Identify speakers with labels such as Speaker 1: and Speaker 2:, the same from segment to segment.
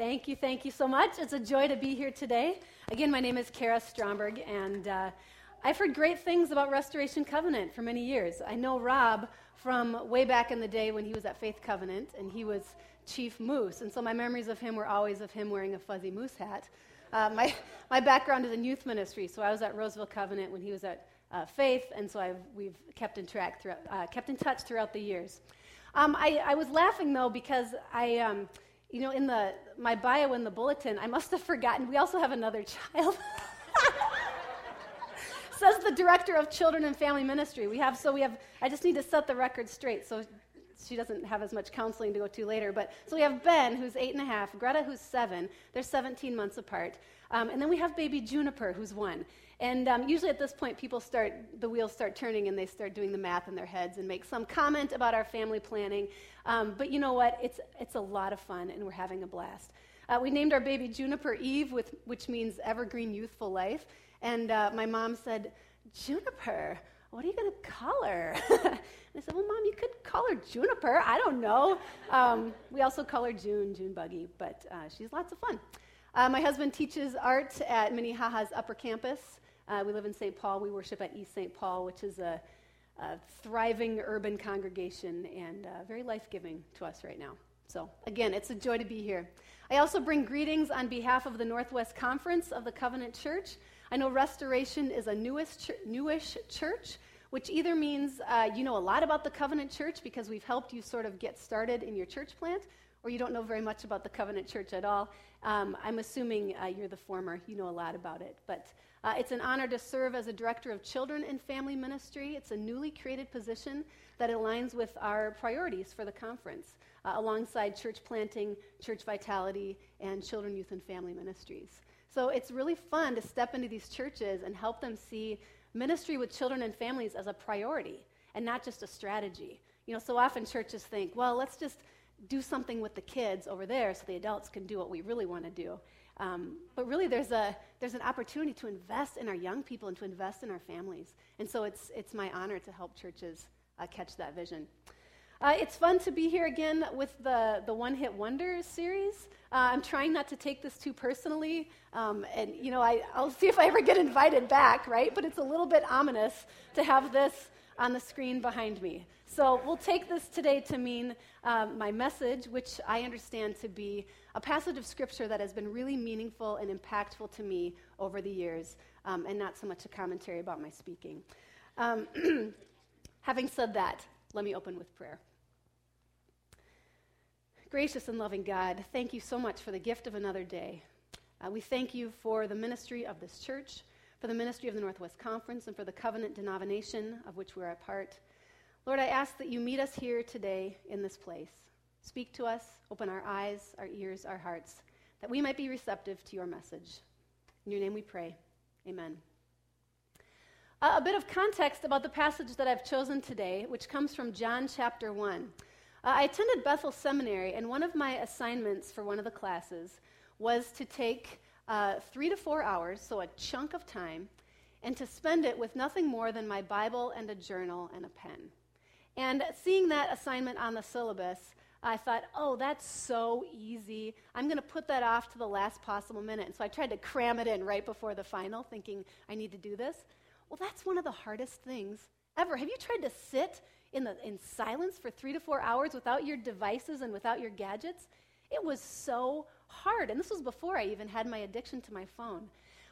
Speaker 1: Thank you, thank you so much. It's a joy to be here today. Again, my name is Kara Stromberg, and uh, I've heard great things about Restoration Covenant for many years. I know Rob from way back in the day when he was at Faith Covenant, and he was Chief Moose, and so my memories of him were always of him wearing a fuzzy moose hat. Uh, my, my background is in youth ministry, so I was at Roseville Covenant when he was at uh, Faith, and so I've, we've kept in, track throughout, uh, kept in touch throughout the years. Um, I, I, was laughing though because I, um, you know, in the my bio in the bulletin, I must have forgotten. We also have another child. Says the director of children and family ministry. We have so we have. I just need to set the record straight so she doesn't have as much counseling to go to later. But so we have Ben, who's eight and a half, Greta, who's seven. They're 17 months apart, um, and then we have baby Juniper, who's one. And um, usually at this point, people start, the wheels start turning and they start doing the math in their heads and make some comment about our family planning. Um, but you know what? It's, it's a lot of fun and we're having a blast. Uh, we named our baby Juniper Eve, with, which means evergreen youthful life. And uh, my mom said, Juniper, what are you going to call her? and I said, well, Mom, you could call her Juniper. I don't know. Um, we also call her June, June Buggy, but uh, she's lots of fun. Uh, my husband teaches art at Minnehaha's Upper Campus. Uh, we live in St. Paul. We worship at East St. Paul, which is a, a thriving urban congregation and uh, very life giving to us right now. So, again, it's a joy to be here. I also bring greetings on behalf of the Northwest Conference of the Covenant Church. I know Restoration is a newest ch- newish church, which either means uh, you know a lot about the Covenant Church because we've helped you sort of get started in your church plant, or you don't know very much about the Covenant Church at all. Um, I'm assuming uh, you're the former. You know a lot about it. But uh, it's an honor to serve as a director of children and family ministry. It's a newly created position that aligns with our priorities for the conference, uh, alongside church planting, church vitality, and children, youth, and family ministries. So it's really fun to step into these churches and help them see ministry with children and families as a priority and not just a strategy. You know, so often churches think, well, let's just do something with the kids over there so the adults can do what we really want to do. Um, but really, there's, a, there's an opportunity to invest in our young people and to invest in our families. And so it's, it's my honor to help churches uh, catch that vision. Uh, it's fun to be here again with the, the One Hit Wonders series. Uh, I'm trying not to take this too personally. Um, and, you know, I, I'll see if I ever get invited back, right? But it's a little bit ominous to have this on the screen behind me. So we'll take this today to mean um, my message, which I understand to be a passage of scripture that has been really meaningful and impactful to me over the years, um, and not so much a commentary about my speaking. Um, having said that, let me open with prayer. Gracious and loving God, thank you so much for the gift of another day. Uh, we thank you for the ministry of this church for the ministry of the Northwest Conference, and for the covenant denomination of which we're a part. Lord, I ask that you meet us here today in this place. Speak to us, open our eyes, our ears, our hearts, that we might be receptive to your message. In your name we pray. Amen. Uh, a bit of context about the passage that I've chosen today, which comes from John chapter 1. Uh, I attended Bethel Seminary, and one of my assignments for one of the classes was to take uh, three to four hours, so a chunk of time, and to spend it with nothing more than my Bible and a journal and a pen. And seeing that assignment on the syllabus, I thought, oh, that's so easy. I'm going to put that off to the last possible minute. And so I tried to cram it in right before the final, thinking I need to do this. Well, that's one of the hardest things ever. Have you tried to sit in, the, in silence for three to four hours without your devices and without your gadgets? It was so hard. And this was before I even had my addiction to my phone.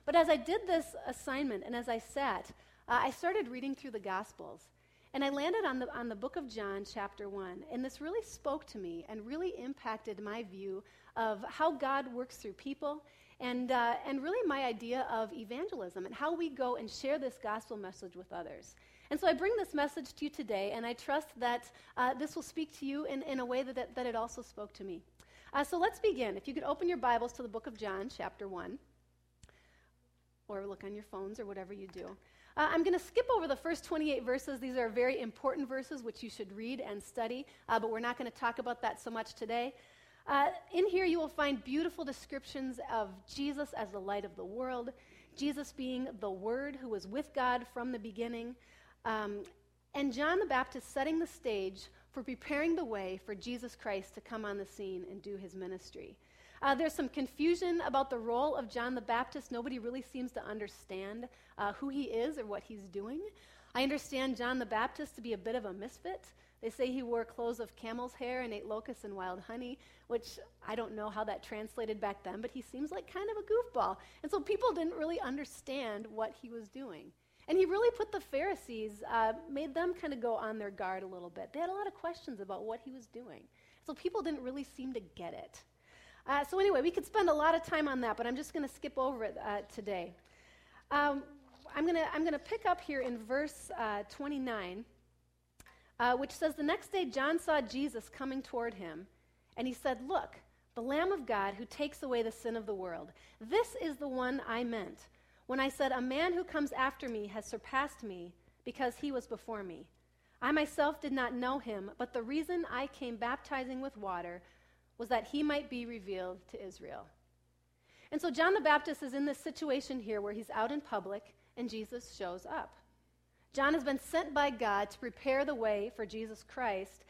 Speaker 1: But as I did this assignment and as I sat, uh, I started reading through the Gospels. And I landed on the, on the book of John, chapter 1. And this really spoke to me and really impacted my view of how God works through people and, uh, and really my idea of evangelism and how we go and share this gospel message with others. And so I bring this message to you today, and I trust that uh, this will speak to you in, in a way that, that, it also spoke to me. Uh, so let's begin. If you could open your Bibles to the book of John, chapter 1, or look on your phones or whatever you do. Uh, I'm going to skip over the first 28 verses. These are very important verses which you should read and study, uh, but we're not going to talk about that so much today. Uh, in here, you will find beautiful descriptions of Jesus as the light of the world, Jesus being the Word who was with God from the beginning, um, and John the Baptist setting the stage for preparing the way for Jesus Christ to come on the scene and do his ministry. Uh, there's some confusion about the role of John the Baptist. Nobody really seems to understand uh, who he is or what he's doing. I understand John the Baptist to be a bit of a misfit. They say he wore clothes of camel's hair and ate locusts and wild honey, which I don't know how that translated back then, but he seems like kind of a goofball. And so people didn't really understand what he was doing. And he really put the Pharisees, uh, made them kind of go on their guard a little bit. They had a lot of questions about what he was doing. So people didn't really seem to get it. Uh, so, anyway, we could spend a lot of time on that, but I'm just going to skip over it uh, today. Um, I'm going to I'm gonna pick up here in verse uh, 29, uh, which says The next day John saw Jesus coming toward him, and he said, Look, the Lamb of God who takes away the sin of the world. This is the one I meant when I said, A man who comes after me has surpassed me because he was before me. I myself did not know him, but the reason I came baptizing with water was that he might be revealed to Israel. And so John the Baptist is in this situation here where he's out in public and Jesus shows up. John has been sent by God to prepare the way for Jesus Christ,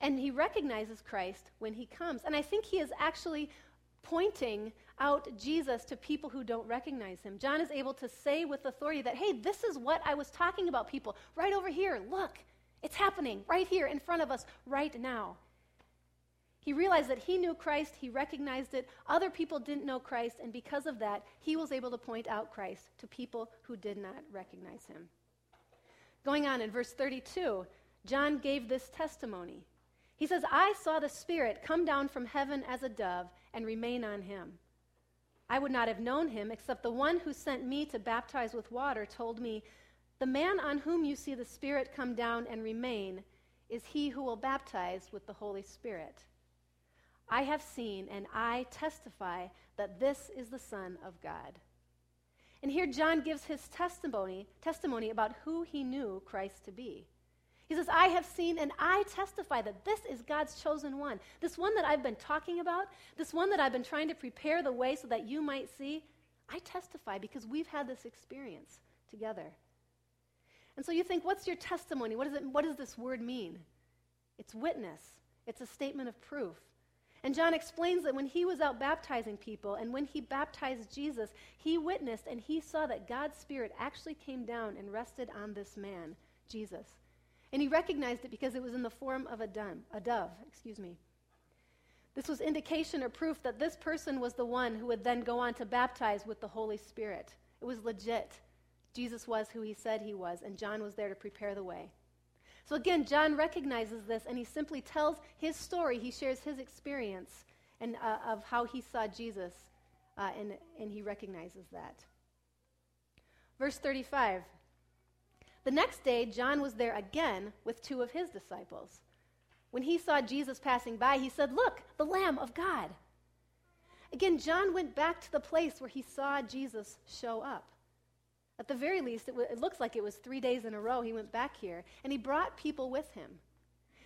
Speaker 1: and he recognizes Christ when he comes. And I think he is actually pointing out Jesus to people who don't recognize him. John is able to say with authority that, hey, this is what I was talking about, people. Right over here. Look, it's happening right here in front of us right now. He realized that he knew Christ, he recognized it. Other people didn't know Christ, and because of that, he was able to point out Christ to people who did not recognize him. Going on in verse 32, John gave this testimony. He says, I saw the Spirit come down from heaven as a dove and remain on him. I would not have known him except the one who sent me to baptize with water told me, The man on whom you see the Spirit come down and remain is he who will baptize with the Holy Spirit. I have seen and I testify that this is the Son of God. And here John gives his testimony, testimony about who he knew Christ to be. He says, I have seen and I testify that this is God's chosen one. This one that I've been talking about, this one that I've been trying to prepare the way so that you might see, I testify because we've had this experience together. And so you think, what's your testimony? What, is it, what does this word mean? It's witness, it's a statement of proof. And John explains that when he was out baptizing people and when he baptized Jesus, he witnessed and he saw that God's Spirit actually came down and rested on this man, Jesus. And he recognized it because it was in the form of a, dove, a dove, excuse me. This was indication or proof that this person was the one who would then go on to baptize with the Holy Spirit. It was legit. Jesus was who he said he was, and John was there to prepare the way. So again, John recognizes this and he simply tells his story. He shares his experience and, uh, of how he saw Jesus, uh, and, and he recognizes that. Verse 35 The next day, John was there again with two of his disciples. When he saw Jesus passing by, he said, Look, the Lamb of God. Again, John went back to the place where he saw Jesus show up. At the very least, it, w- it looks like it was three days in a row he went back here, and he brought people with him.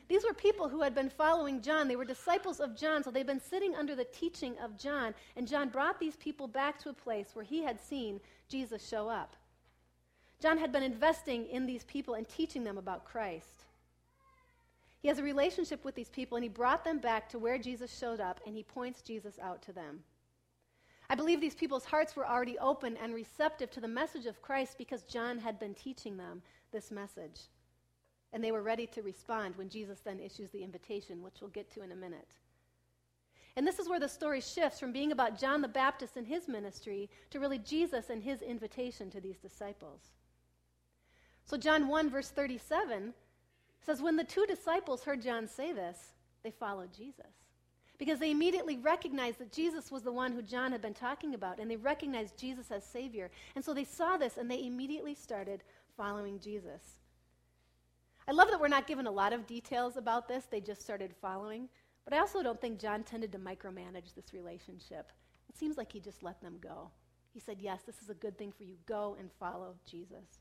Speaker 1: These were people who had been following John. They were disciples of John, so they'd been sitting under the teaching of John, and John brought these people back to a place where he had seen Jesus show up. John had been investing in these people and teaching them about Christ. He has a relationship with these people, and he brought them back to where Jesus showed up, and he points Jesus out to them. I believe these people's hearts were already open and receptive to the message of Christ because John had been teaching them this message. And they were ready to respond when Jesus then issues the invitation, which we'll get to in a minute. And this is where the story shifts from being about John the Baptist and his ministry to really Jesus and his invitation to these disciples. So, John 1, verse 37 says, When the two disciples heard John say this, they followed Jesus because they immediately recognized that Jesus was the one who John had been talking about, and they recognized Jesus as Savior. And so they saw this and they immediately started following Jesus. I love that we're not given a lot of details about this, they just started following. But I also don't think John tended to micromanage this relationship. It seems like he just let them go. He said, Yes, this is a good thing for you. Go and follow Jesus.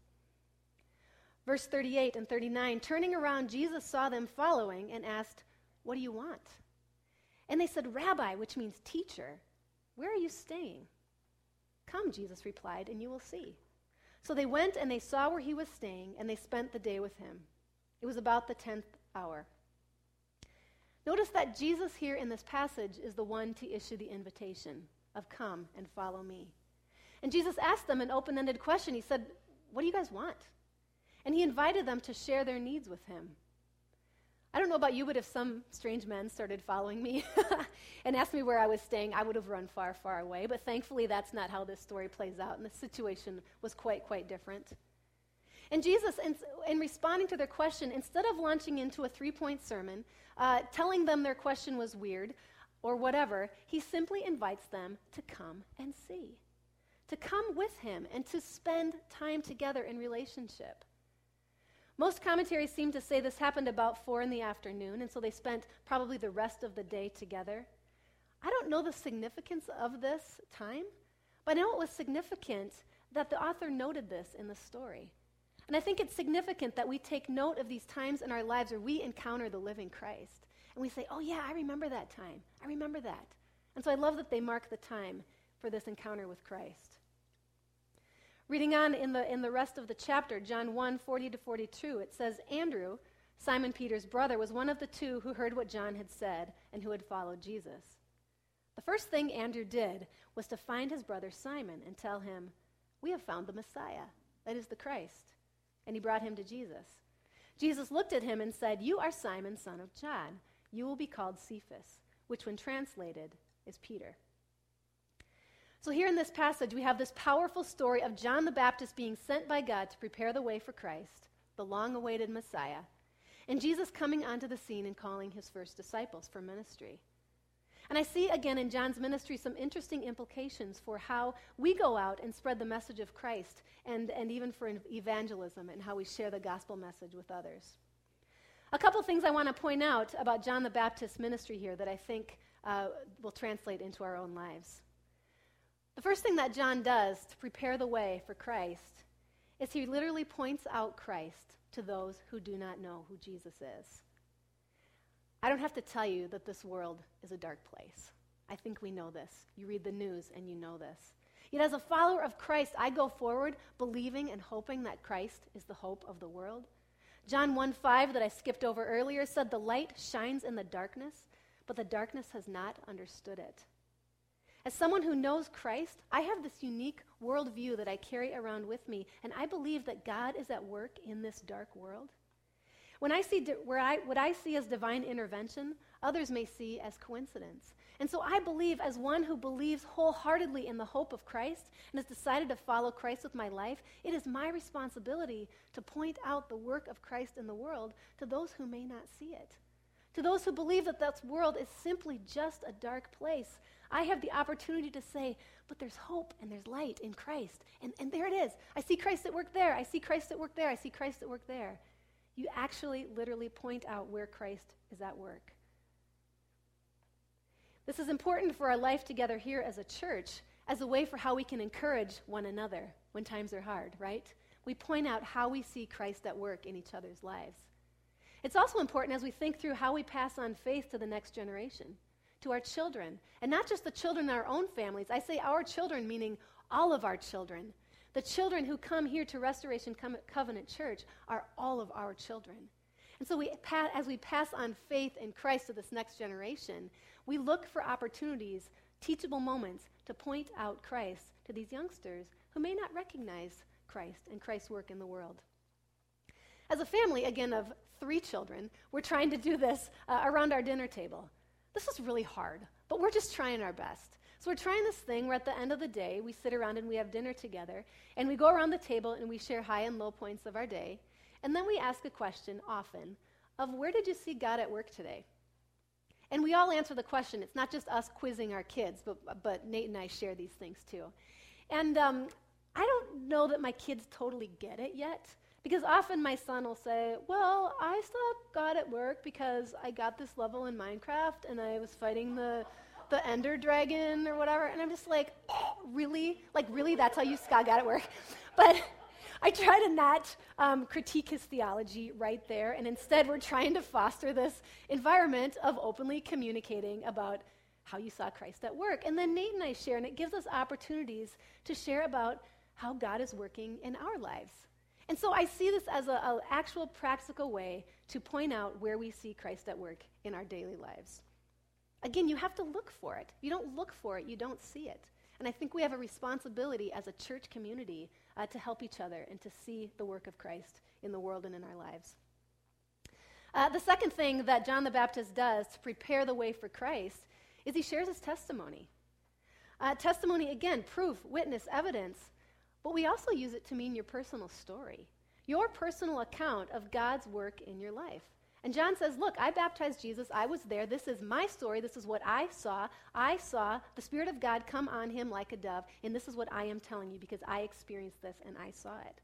Speaker 1: Verse 38 and 39 Turning around, Jesus saw them following and asked, What do you want? And they said, Rabbi, which means teacher, where are you staying? Come, Jesus replied, and you will see. So they went and they saw where he was staying, and they spent the day with him. It was about the tenth hour. Notice that Jesus here in this passage is the one to issue the invitation of come and follow me. And Jesus asked them an open ended question. He said, What do you guys want? And he invited them to share their needs with him. I don't know about you, but if some strange men started following me and asked me where I was staying, I would have run far, far away. But thankfully, that's not how this story plays out, and the situation was quite, quite different. And Jesus, in, in responding to their question, instead of launching into a three point sermon, uh, telling them their question was weird or whatever, he simply invites them to come and see, to come with him and to spend time together in relationship. Most commentaries seem to say this happened about four in the afternoon, and so they spent probably the rest of the day together. I don't know the significance of this time, but I know it was significant that the author noted this in the story. And I think it's significant that we take note of these times in our lives where we encounter the living Christ. And we say, oh, yeah, I remember that time. I remember that. And so I love that they mark the time for this encounter with Christ. Reading on in the, in the rest of the chapter, John 1 40 to 42, it says, Andrew, Simon Peter's brother, was one of the two who heard what John had said and who had followed Jesus. The first thing Andrew did was to find his brother Simon and tell him, We have found the Messiah, that is the Christ and he brought him to Jesus. Jesus looked at him and said, You are Simon, son of John. You will be called Cephas, which, when translated, is Peter. So, here in this passage, we have this powerful story of John the Baptist being sent by God to prepare the way for Christ, the long awaited Messiah, and Jesus coming onto the scene and calling his first disciples for ministry. And I see again in John's ministry some interesting implications for how we go out and spread the message of Christ and, and even for evangelism and how we share the gospel message with others. A couple things I want to point out about John the Baptist's ministry here that I think uh, will translate into our own lives. The first thing that John does to prepare the way for Christ is he literally points out Christ to those who do not know who Jesus is. I don't have to tell you that this world is a dark place. I think we know this. You read the news and you know this. Yet, as a follower of Christ, I go forward believing and hoping that Christ is the hope of the world. John 1 5, that I skipped over earlier, said, The light shines in the darkness, but the darkness has not understood it. As someone who knows Christ, I have this unique worldview that I carry around with me, and I believe that God is at work in this dark world. When I see where I, what I see as divine intervention, others may see as coincidence. And so I believe, as one who believes wholeheartedly in the hope of Christ and has decided to follow Christ with my life, it is my responsibility to point out the work of Christ in the world to those who may not see it. To those who believe that this world is simply just a dark place, I have the opportunity to say, but there's hope and there's light in Christ. And, and there it is. I see Christ at work there. I see Christ at work there. I see Christ at work there you actually literally point out where Christ is at work. This is important for our life together here as a church, as a way for how we can encourage one another when times are hard, right? We point out how we see Christ at work in each other's lives. It's also important as we think through how we pass on faith to the next generation, to our children, and not just the children in our own families. I say our children, meaning all of our children. The children who come here to Restoration Covenant Church are all of our children. And so, we, as we pass on faith in Christ to this next generation, we look for opportunities, teachable moments, to point out Christ to these youngsters who may not recognize Christ and Christ's work in the world. As a family, again, of three children, we're trying to do this uh, around our dinner table. This is really hard, but we're just trying our best. So we're trying this thing where at the end of the day, we sit around and we have dinner together, and we go around the table and we share high and low points of our day. And then we ask a question often of where did you see God at work today? And we all answer the question. It's not just us quizzing our kids, but, but Nate and I share these things too. And um, I don't know that my kids totally get it yet. Because often my son will say, Well, I saw God at work because I got this level in Minecraft and I was fighting the the Ender Dragon or whatever. And I'm just like, oh, really? Like, really? That's how you got at work? But I try to not um, critique his theology right there. And instead, we're trying to foster this environment of openly communicating about how you saw Christ at work. And then Nate and I share, and it gives us opportunities to share about how God is working in our lives. And so I see this as an actual practical way to point out where we see Christ at work in our daily lives. Again, you have to look for it. You don't look for it, you don't see it. And I think we have a responsibility as a church community uh, to help each other and to see the work of Christ in the world and in our lives. Uh, the second thing that John the Baptist does to prepare the way for Christ is he shares his testimony. Uh, testimony, again, proof, witness, evidence, but we also use it to mean your personal story, your personal account of God's work in your life. And John says, Look, I baptized Jesus. I was there. This is my story. This is what I saw. I saw the Spirit of God come on him like a dove. And this is what I am telling you because I experienced this and I saw it.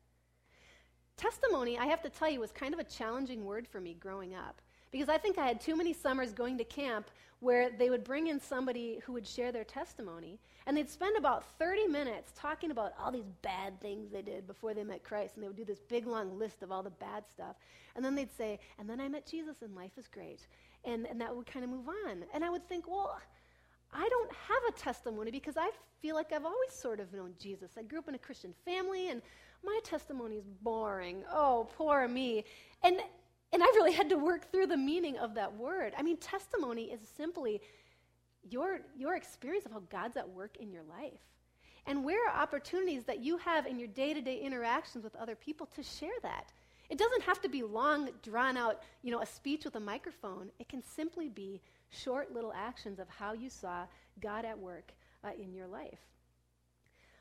Speaker 1: Testimony, I have to tell you, was kind of a challenging word for me growing up because I think I had too many summers going to camp where they would bring in somebody who would share their testimony. And they'd spend about 30 minutes talking about all these bad things they did before they met Christ. And they would do this big, long list of all the bad stuff. And then they'd say, and then I met Jesus and life is great. And, and that would kind of move on. And I would think, well, I don't have a testimony because I feel like I've always sort of known Jesus. I grew up in a Christian family and my testimony is boring. Oh, poor me. And and I really had to work through the meaning of that word. I mean, testimony is simply your, your experience of how God's at work in your life. And where are opportunities that you have in your day to day interactions with other people to share that? It doesn't have to be long, drawn out, you know, a speech with a microphone. It can simply be short little actions of how you saw God at work uh, in your life.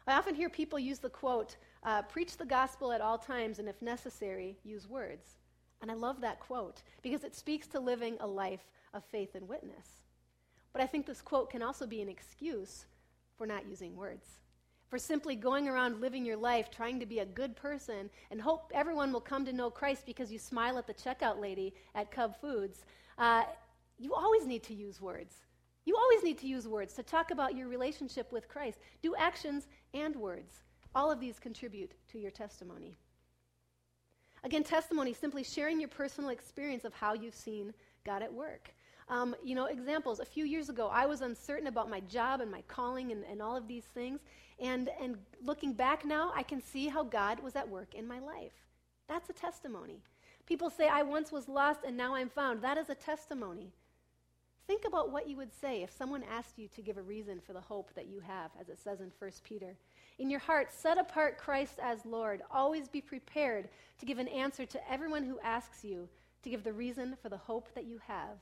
Speaker 1: I often hear people use the quote, uh, preach the gospel at all times, and if necessary, use words. And I love that quote because it speaks to living a life of faith and witness. But I think this quote can also be an excuse for not using words, for simply going around living your life trying to be a good person and hope everyone will come to know Christ because you smile at the checkout lady at Cub Foods. Uh, you always need to use words. You always need to use words to talk about your relationship with Christ. Do actions and words. All of these contribute to your testimony. Again, testimony, simply sharing your personal experience of how you've seen God at work. Um, you know, examples. A few years ago, I was uncertain about my job and my calling and, and all of these things. And, and looking back now, I can see how God was at work in my life. That's a testimony. People say, I once was lost and now I'm found. That is a testimony. Think about what you would say if someone asked you to give a reason for the hope that you have, as it says in 1 Peter. In your heart, set apart Christ as Lord. Always be prepared to give an answer to everyone who asks you to give the reason for the hope that you have.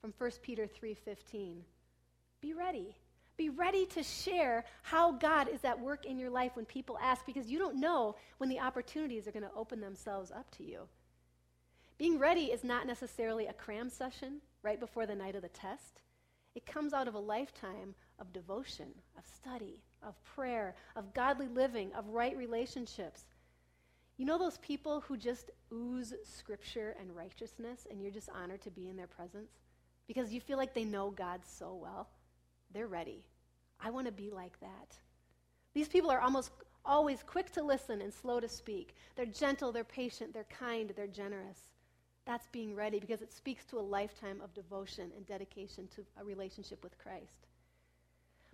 Speaker 1: From 1 Peter 3:15. Be ready. Be ready to share how God is at work in your life when people ask because you don't know when the opportunities are going to open themselves up to you. Being ready is not necessarily a cram session right before the night of the test. It comes out of a lifetime of devotion, of study, of prayer, of godly living, of right relationships. You know those people who just ooze scripture and righteousness, and you're just honored to be in their presence? Because you feel like they know God so well? They're ready. I want to be like that. These people are almost always quick to listen and slow to speak. They're gentle, they're patient, they're kind, they're generous. That's being ready because it speaks to a lifetime of devotion and dedication to a relationship with Christ.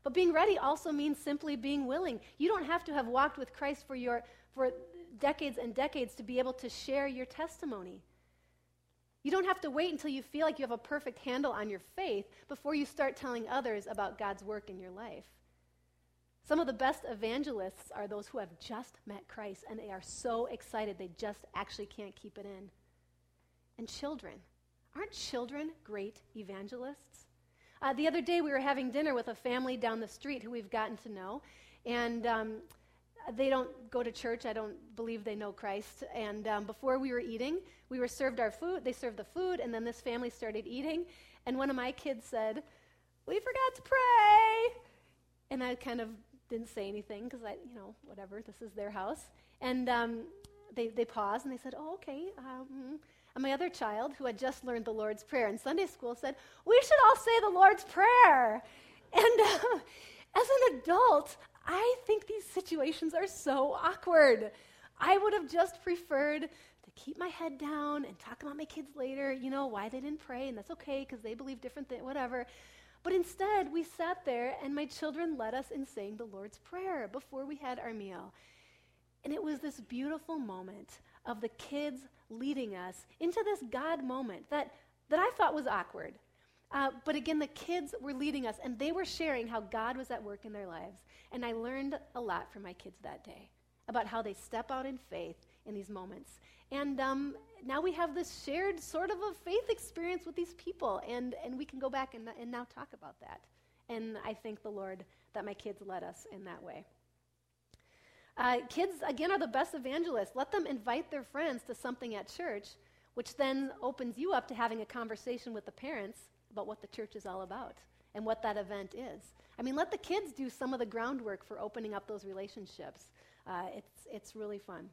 Speaker 1: But being ready also means simply being willing. You don't have to have walked with Christ for, your, for decades and decades to be able to share your testimony. You don't have to wait until you feel like you have a perfect handle on your faith before you start telling others about God's work in your life. Some of the best evangelists are those who have just met Christ and they are so excited they just actually can't keep it in. And children. Aren't children great evangelists? Uh, the other day, we were having dinner with a family down the street who we've gotten to know, and um, they don't go to church. I don't believe they know Christ. And um, before we were eating, we were served our food. They served the food, and then this family started eating. And one of my kids said, "We forgot to pray," and I kind of didn't say anything because I, you know, whatever. This is their house. And um, they they paused and they said, "Oh, okay." And my other child, who had just learned the Lord's Prayer in Sunday school, said, We should all say the Lord's Prayer. And uh, as an adult, I think these situations are so awkward. I would have just preferred to keep my head down and talk about my kids later, you know, why they didn't pray, and that's okay because they believe different things, whatever. But instead, we sat there and my children led us in saying the Lord's Prayer before we had our meal. And it was this beautiful moment of the kids leading us into this God moment that, that I thought was awkward. Uh, but again, the kids were leading us, and they were sharing how God was at work in their lives. And I learned a lot from my kids that day about how they step out in faith in these moments. And um, now we have this shared sort of a faith experience with these people, and, and we can go back and, and now talk about that. And I thank the Lord that my kids led us in that way. Uh, kids, again, are the best evangelists. Let them invite their friends to something at church, which then opens you up to having a conversation with the parents about what the church is all about and what that event is. I mean, let the kids do some of the groundwork for opening up those relationships. Uh, it's, it's really fun.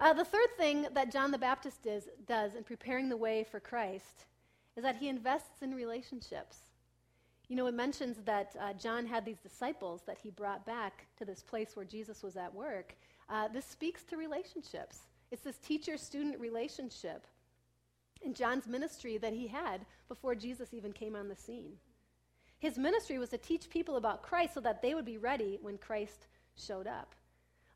Speaker 1: Uh, the third thing that John the Baptist does, does in preparing the way for Christ is that he invests in relationships. You know, it mentions that uh, John had these disciples that he brought back to this place where Jesus was at work. Uh, this speaks to relationships. It's this teacher student relationship in John's ministry that he had before Jesus even came on the scene. His ministry was to teach people about Christ so that they would be ready when Christ showed up.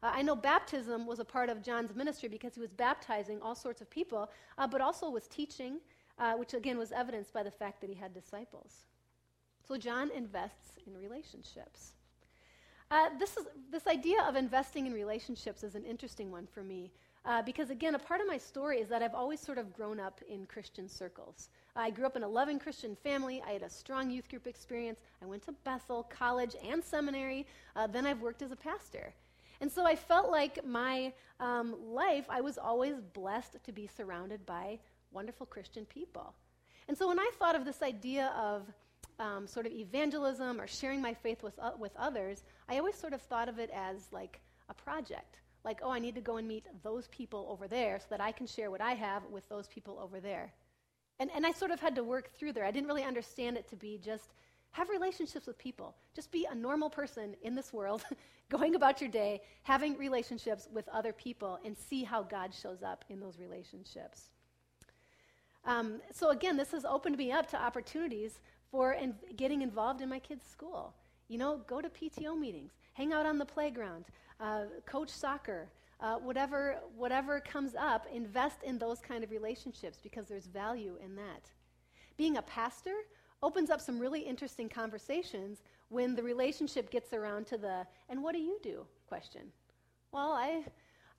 Speaker 1: Uh, I know baptism was a part of John's ministry because he was baptizing all sorts of people, uh, but also was teaching, uh, which again was evidenced by the fact that he had disciples. So John invests in relationships. Uh, this, is, this idea of investing in relationships is an interesting one for me uh, because, again, a part of my story is that I've always sort of grown up in Christian circles. I grew up in a loving Christian family. I had a strong youth group experience. I went to Bethel, college, and seminary. Uh, then I've worked as a pastor. And so I felt like my um, life, I was always blessed to be surrounded by wonderful Christian people. And so when I thought of this idea of um, sort of evangelism or sharing my faith with, uh, with others, I always sort of thought of it as like a project. Like, oh, I need to go and meet those people over there so that I can share what I have with those people over there. And, and I sort of had to work through there. I didn't really understand it to be just have relationships with people. Just be a normal person in this world, going about your day, having relationships with other people, and see how God shows up in those relationships. Um, so, again, this has opened me up to opportunities for in getting involved in my kids' school. You know, go to PTO meetings, hang out on the playground, uh, coach soccer, uh, whatever, whatever comes up, invest in those kind of relationships because there's value in that. Being a pastor opens up some really interesting conversations when the relationship gets around to the, and what do you do question. Well, I,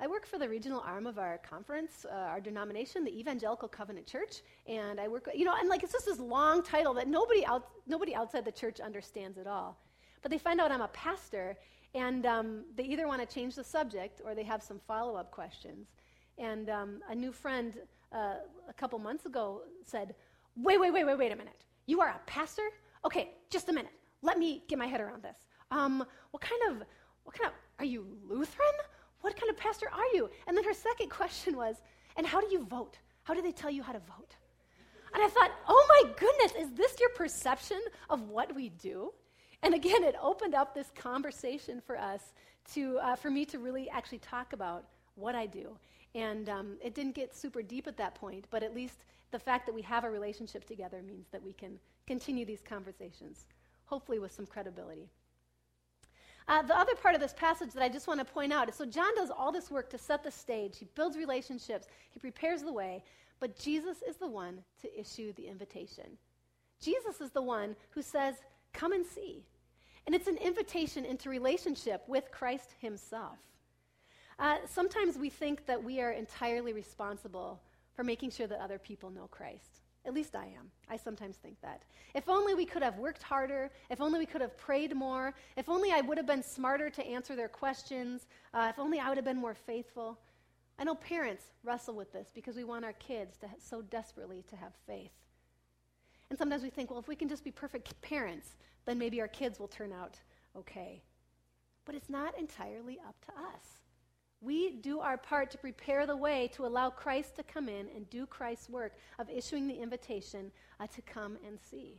Speaker 1: I work for the regional arm of our conference, uh, our denomination, the Evangelical Covenant Church, and I work, you know, and like it's just this long title that nobody, out, nobody outside the church understands at all. But they find out I'm a pastor, and um, they either want to change the subject or they have some follow up questions. And um, a new friend uh, a couple months ago said, Wait, wait, wait, wait, wait a minute. You are a pastor? Okay, just a minute. Let me get my head around this. Um, what kind of, what kind of, are you Lutheran? What kind of pastor are you? And then her second question was, and how do you vote? How do they tell you how to vote? And I thought, oh my goodness, is this your perception of what we do? And again, it opened up this conversation for us to, uh, for me to really actually talk about what I do. And um, it didn't get super deep at that point, but at least the fact that we have a relationship together means that we can continue these conversations, hopefully with some credibility. Uh, the other part of this passage that I just want to point out is so John does all this work to set the stage. He builds relationships, he prepares the way, but Jesus is the one to issue the invitation. Jesus is the one who says, Come and see. And it's an invitation into relationship with Christ himself. Uh, sometimes we think that we are entirely responsible for making sure that other people know Christ. At least I am. I sometimes think that. If only we could have worked harder, if only we could have prayed more, if only I would have been smarter to answer their questions, uh, if only I would have been more faithful. I know parents wrestle with this because we want our kids to so desperately to have faith. And sometimes we think, well, if we can just be perfect parents, then maybe our kids will turn out okay. But it's not entirely up to us. We do our part to prepare the way to allow Christ to come in and do Christ's work of issuing the invitation uh, to come and see.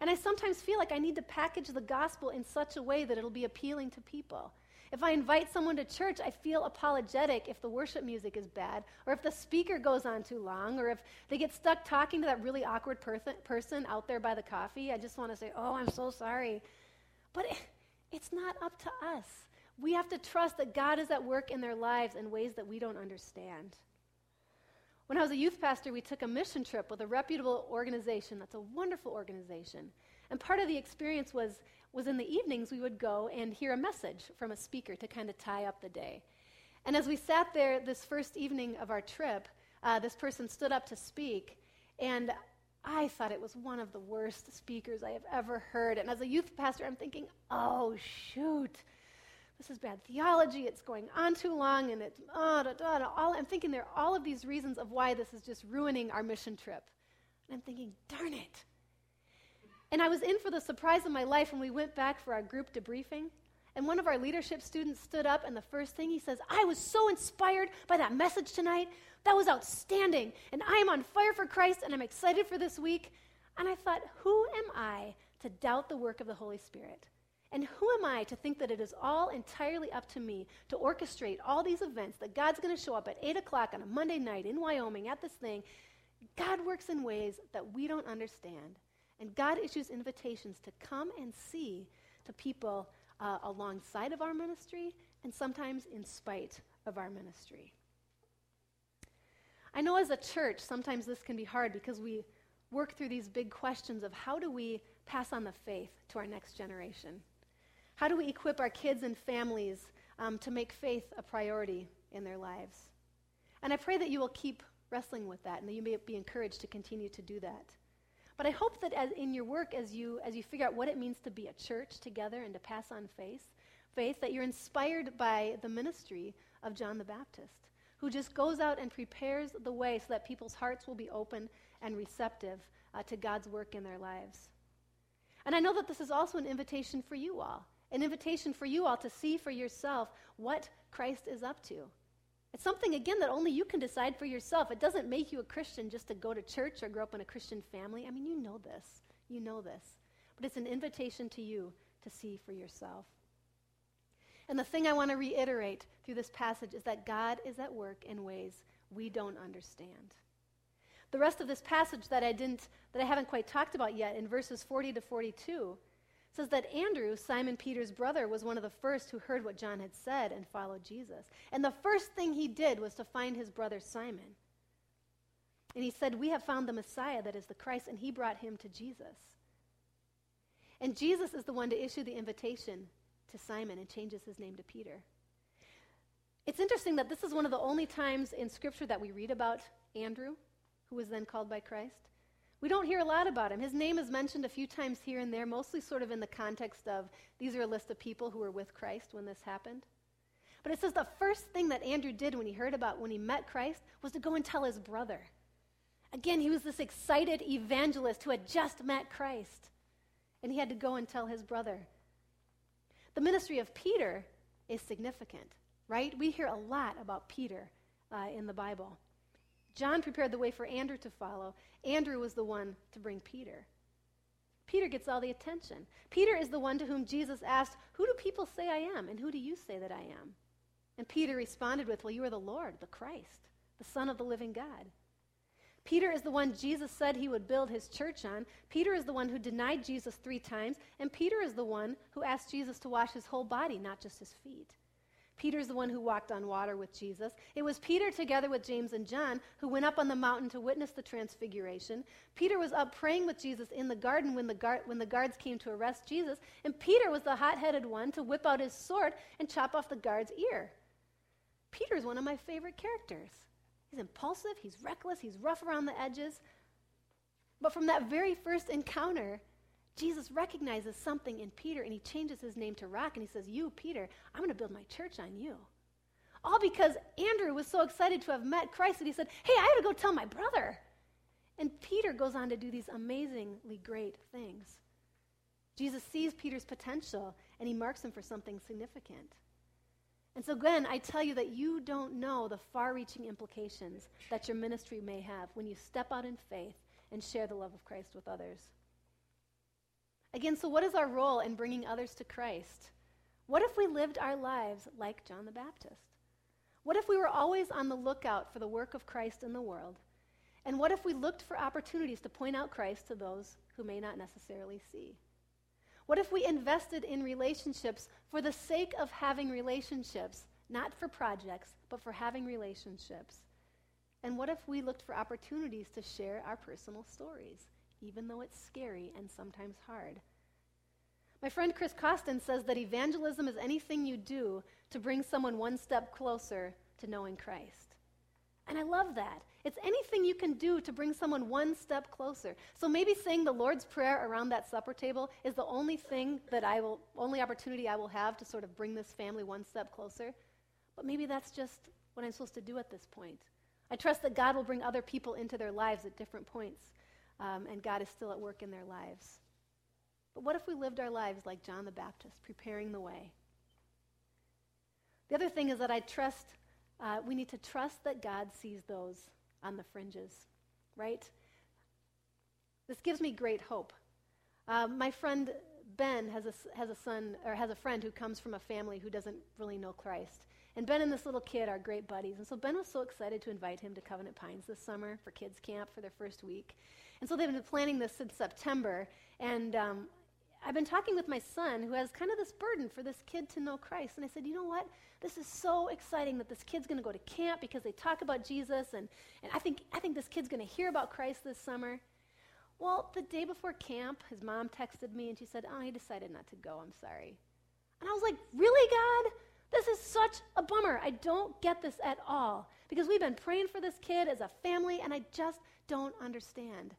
Speaker 1: And I sometimes feel like I need to package the gospel in such a way that it'll be appealing to people. If I invite someone to church, I feel apologetic if the worship music is bad, or if the speaker goes on too long, or if they get stuck talking to that really awkward per- person out there by the coffee. I just want to say, Oh, I'm so sorry. But it, it's not up to us. We have to trust that God is at work in their lives in ways that we don't understand. When I was a youth pastor, we took a mission trip with a reputable organization that's a wonderful organization. And part of the experience was, was in the evenings we would go and hear a message from a speaker to kind of tie up the day. And as we sat there this first evening of our trip, uh, this person stood up to speak, and I thought it was one of the worst speakers I have ever heard. And as a youth pastor, I'm thinking, oh, shoot this is bad theology, it's going on too long, and it's, oh, da, da, da, all, I'm thinking there are all of these reasons of why this is just ruining our mission trip. And I'm thinking, darn it. And I was in for the surprise of my life when we went back for our group debriefing. And one of our leadership students stood up, and the first thing he says, I was so inspired by that message tonight. That was outstanding. And I am on fire for Christ, and I'm excited for this week. And I thought, who am I to doubt the work of the Holy Spirit? And who am I to think that it is all entirely up to me to orchestrate all these events that God's going to show up at 8 o'clock on a Monday night in Wyoming at this thing? God works in ways that we don't understand. And God issues invitations to come and see to people uh, alongside of our ministry and sometimes in spite of our ministry. I know as a church, sometimes this can be hard because we work through these big questions of how do we pass on the faith to our next generation? How do we equip our kids and families um, to make faith a priority in their lives? And I pray that you will keep wrestling with that and that you may be encouraged to continue to do that. But I hope that as in your work, as you, as you figure out what it means to be a church together and to pass on faith, faith, that you're inspired by the ministry of John the Baptist, who just goes out and prepares the way so that people's hearts will be open and receptive uh, to God's work in their lives. And I know that this is also an invitation for you all an invitation for you all to see for yourself what Christ is up to. It's something, again, that only you can decide for yourself. It doesn't make you a Christian just to go to church or grow up in a Christian family. I mean, you know this. You know this. But it's an invitation to you to see for yourself. And the thing I want to reiterate through this passage is that God is at work in ways we don't understand. The rest of this passage that I didn't that I haven't quite talked about yet in verses 40 to 42 says that Andrew, Simon Peter's brother, was one of the first who heard what John had said and followed Jesus. And the first thing he did was to find his brother Simon. And he said, We have found the Messiah, that is the Christ, and he brought him to Jesus. And Jesus is the one to issue the invitation to Simon and changes his name to Peter. It's interesting that this is one of the only times in Scripture that we read about Andrew, who was then called by Christ. We don't hear a lot about him. His name is mentioned a few times here and there, mostly sort of in the context of these are a list of people who were with Christ when this happened. But it says the first thing that Andrew did when he heard about when he met Christ was to go and tell his brother. Again, he was this excited evangelist who had just met Christ, and he had to go and tell his brother. The ministry of Peter is significant, right? We hear a lot about Peter uh, in the Bible. John prepared the way for Andrew to follow. Andrew was the one to bring Peter. Peter gets all the attention. Peter is the one to whom Jesus asked, Who do people say I am, and who do you say that I am? And Peter responded with, Well, you are the Lord, the Christ, the Son of the living God. Peter is the one Jesus said he would build his church on. Peter is the one who denied Jesus three times. And Peter is the one who asked Jesus to wash his whole body, not just his feet. Peter's the one who walked on water with Jesus. It was Peter, together with James and John, who went up on the mountain to witness the transfiguration. Peter was up praying with Jesus in the garden when the, gar- when the guards came to arrest Jesus. And Peter was the hot headed one to whip out his sword and chop off the guard's ear. Peter's one of my favorite characters. He's impulsive, he's reckless, he's rough around the edges. But from that very first encounter, Jesus recognizes something in Peter and he changes his name to Rock and he says, You, Peter, I'm going to build my church on you. All because Andrew was so excited to have met Christ that he said, Hey, I have to go tell my brother. And Peter goes on to do these amazingly great things. Jesus sees Peter's potential and he marks him for something significant. And so, Glenn, I tell you that you don't know the far reaching implications that your ministry may have when you step out in faith and share the love of Christ with others. Again, so what is our role in bringing others to Christ? What if we lived our lives like John the Baptist? What if we were always on the lookout for the work of Christ in the world? And what if we looked for opportunities to point out Christ to those who may not necessarily see? What if we invested in relationships for the sake of having relationships, not for projects, but for having relationships? And what if we looked for opportunities to share our personal stories, even though it's scary and sometimes hard? My friend Chris Costin says that evangelism is anything you do to bring someone one step closer to knowing Christ. And I love that. It's anything you can do to bring someone one step closer. So maybe saying the Lord's Prayer around that supper table is the only thing that I will, only opportunity I will have to sort of bring this family one step closer. But maybe that's just what I'm supposed to do at this point. I trust that God will bring other people into their lives at different points, um, and God is still at work in their lives. But what if we lived our lives like John the Baptist, preparing the way? The other thing is that I trust, uh, we need to trust that God sees those on the fringes, right? This gives me great hope. Um, my friend Ben has a, has a son, or has a friend who comes from a family who doesn't really know Christ. And Ben and this little kid are great buddies. And so Ben was so excited to invite him to Covenant Pines this summer for kids' camp for their first week. And so they've been planning this since September. And um, I've been talking with my son who has kind of this burden for this kid to know Christ. And I said, you know what? This is so exciting that this kid's going to go to camp because they talk about Jesus. And, and I, think, I think this kid's going to hear about Christ this summer. Well, the day before camp, his mom texted me and she said, oh, he decided not to go. I'm sorry. And I was like, really, God? This is such a bummer. I don't get this at all because we've been praying for this kid as a family and I just don't understand.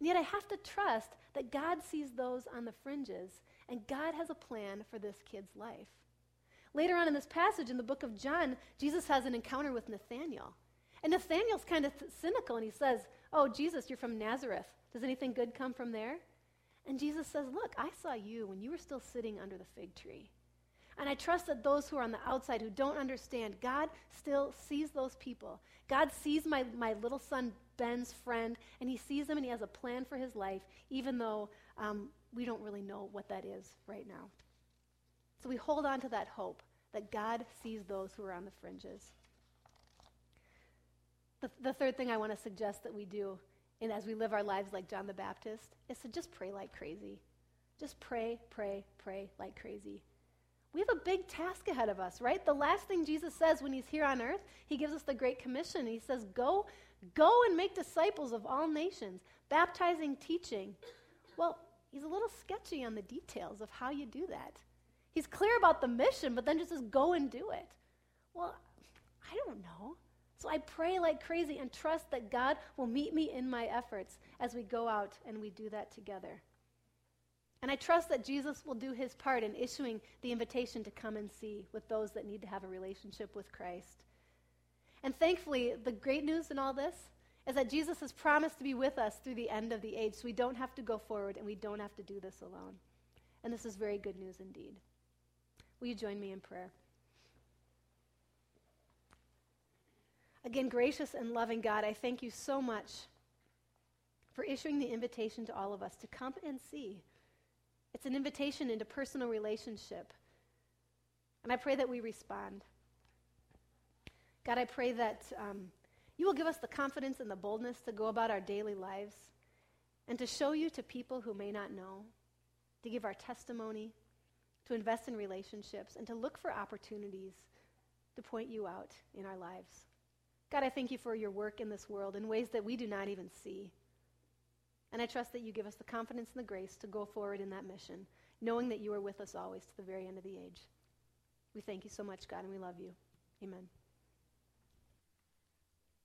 Speaker 1: And yet I have to trust that God sees those on the fringes and God has a plan for this kid's life. Later on in this passage in the book of John, Jesus has an encounter with Nathanael. And Nathanael's kind of th- cynical and he says, Oh, Jesus, you're from Nazareth. Does anything good come from there? And Jesus says, Look, I saw you when you were still sitting under the fig tree. And I trust that those who are on the outside who don't understand, God still sees those people. God sees my, my little son Ben's friend, and he sees him and he has a plan for his life, even though um, we don't really know what that is right now. So we hold on to that hope that God sees those who are on the fringes. The, the third thing I want to suggest that we do and as we live our lives like John the Baptist is to just pray like crazy. Just pray, pray, pray like crazy. We have a big task ahead of us, right? The last thing Jesus says when he's here on earth, he gives us the Great Commission. He says, Go, go and make disciples of all nations, baptizing, teaching. Well, he's a little sketchy on the details of how you do that. He's clear about the mission, but then just says, Go and do it. Well, I don't know. So I pray like crazy and trust that God will meet me in my efforts as we go out and we do that together. And I trust that Jesus will do his part in issuing the invitation to come and see with those that need to have a relationship with Christ. And thankfully, the great news in all this is that Jesus has promised to be with us through the end of the age, so we don't have to go forward and we don't have to do this alone. And this is very good news indeed. Will you join me in prayer? Again, gracious and loving God, I thank you so much for issuing the invitation to all of us to come and see it's an invitation into personal relationship. And I pray that we respond. God, I pray that um, you will give us the confidence and the boldness to go about our daily lives and to show you to people who may not know, to give our testimony, to invest in relationships, and to look for opportunities to point you out in our lives. God, I thank you for your work in this world in ways that we do not even see. And I trust that you give us the confidence and the grace to go forward in that mission, knowing that you are with us always to the very end of the age. We thank you so much, God, and we love you. Amen.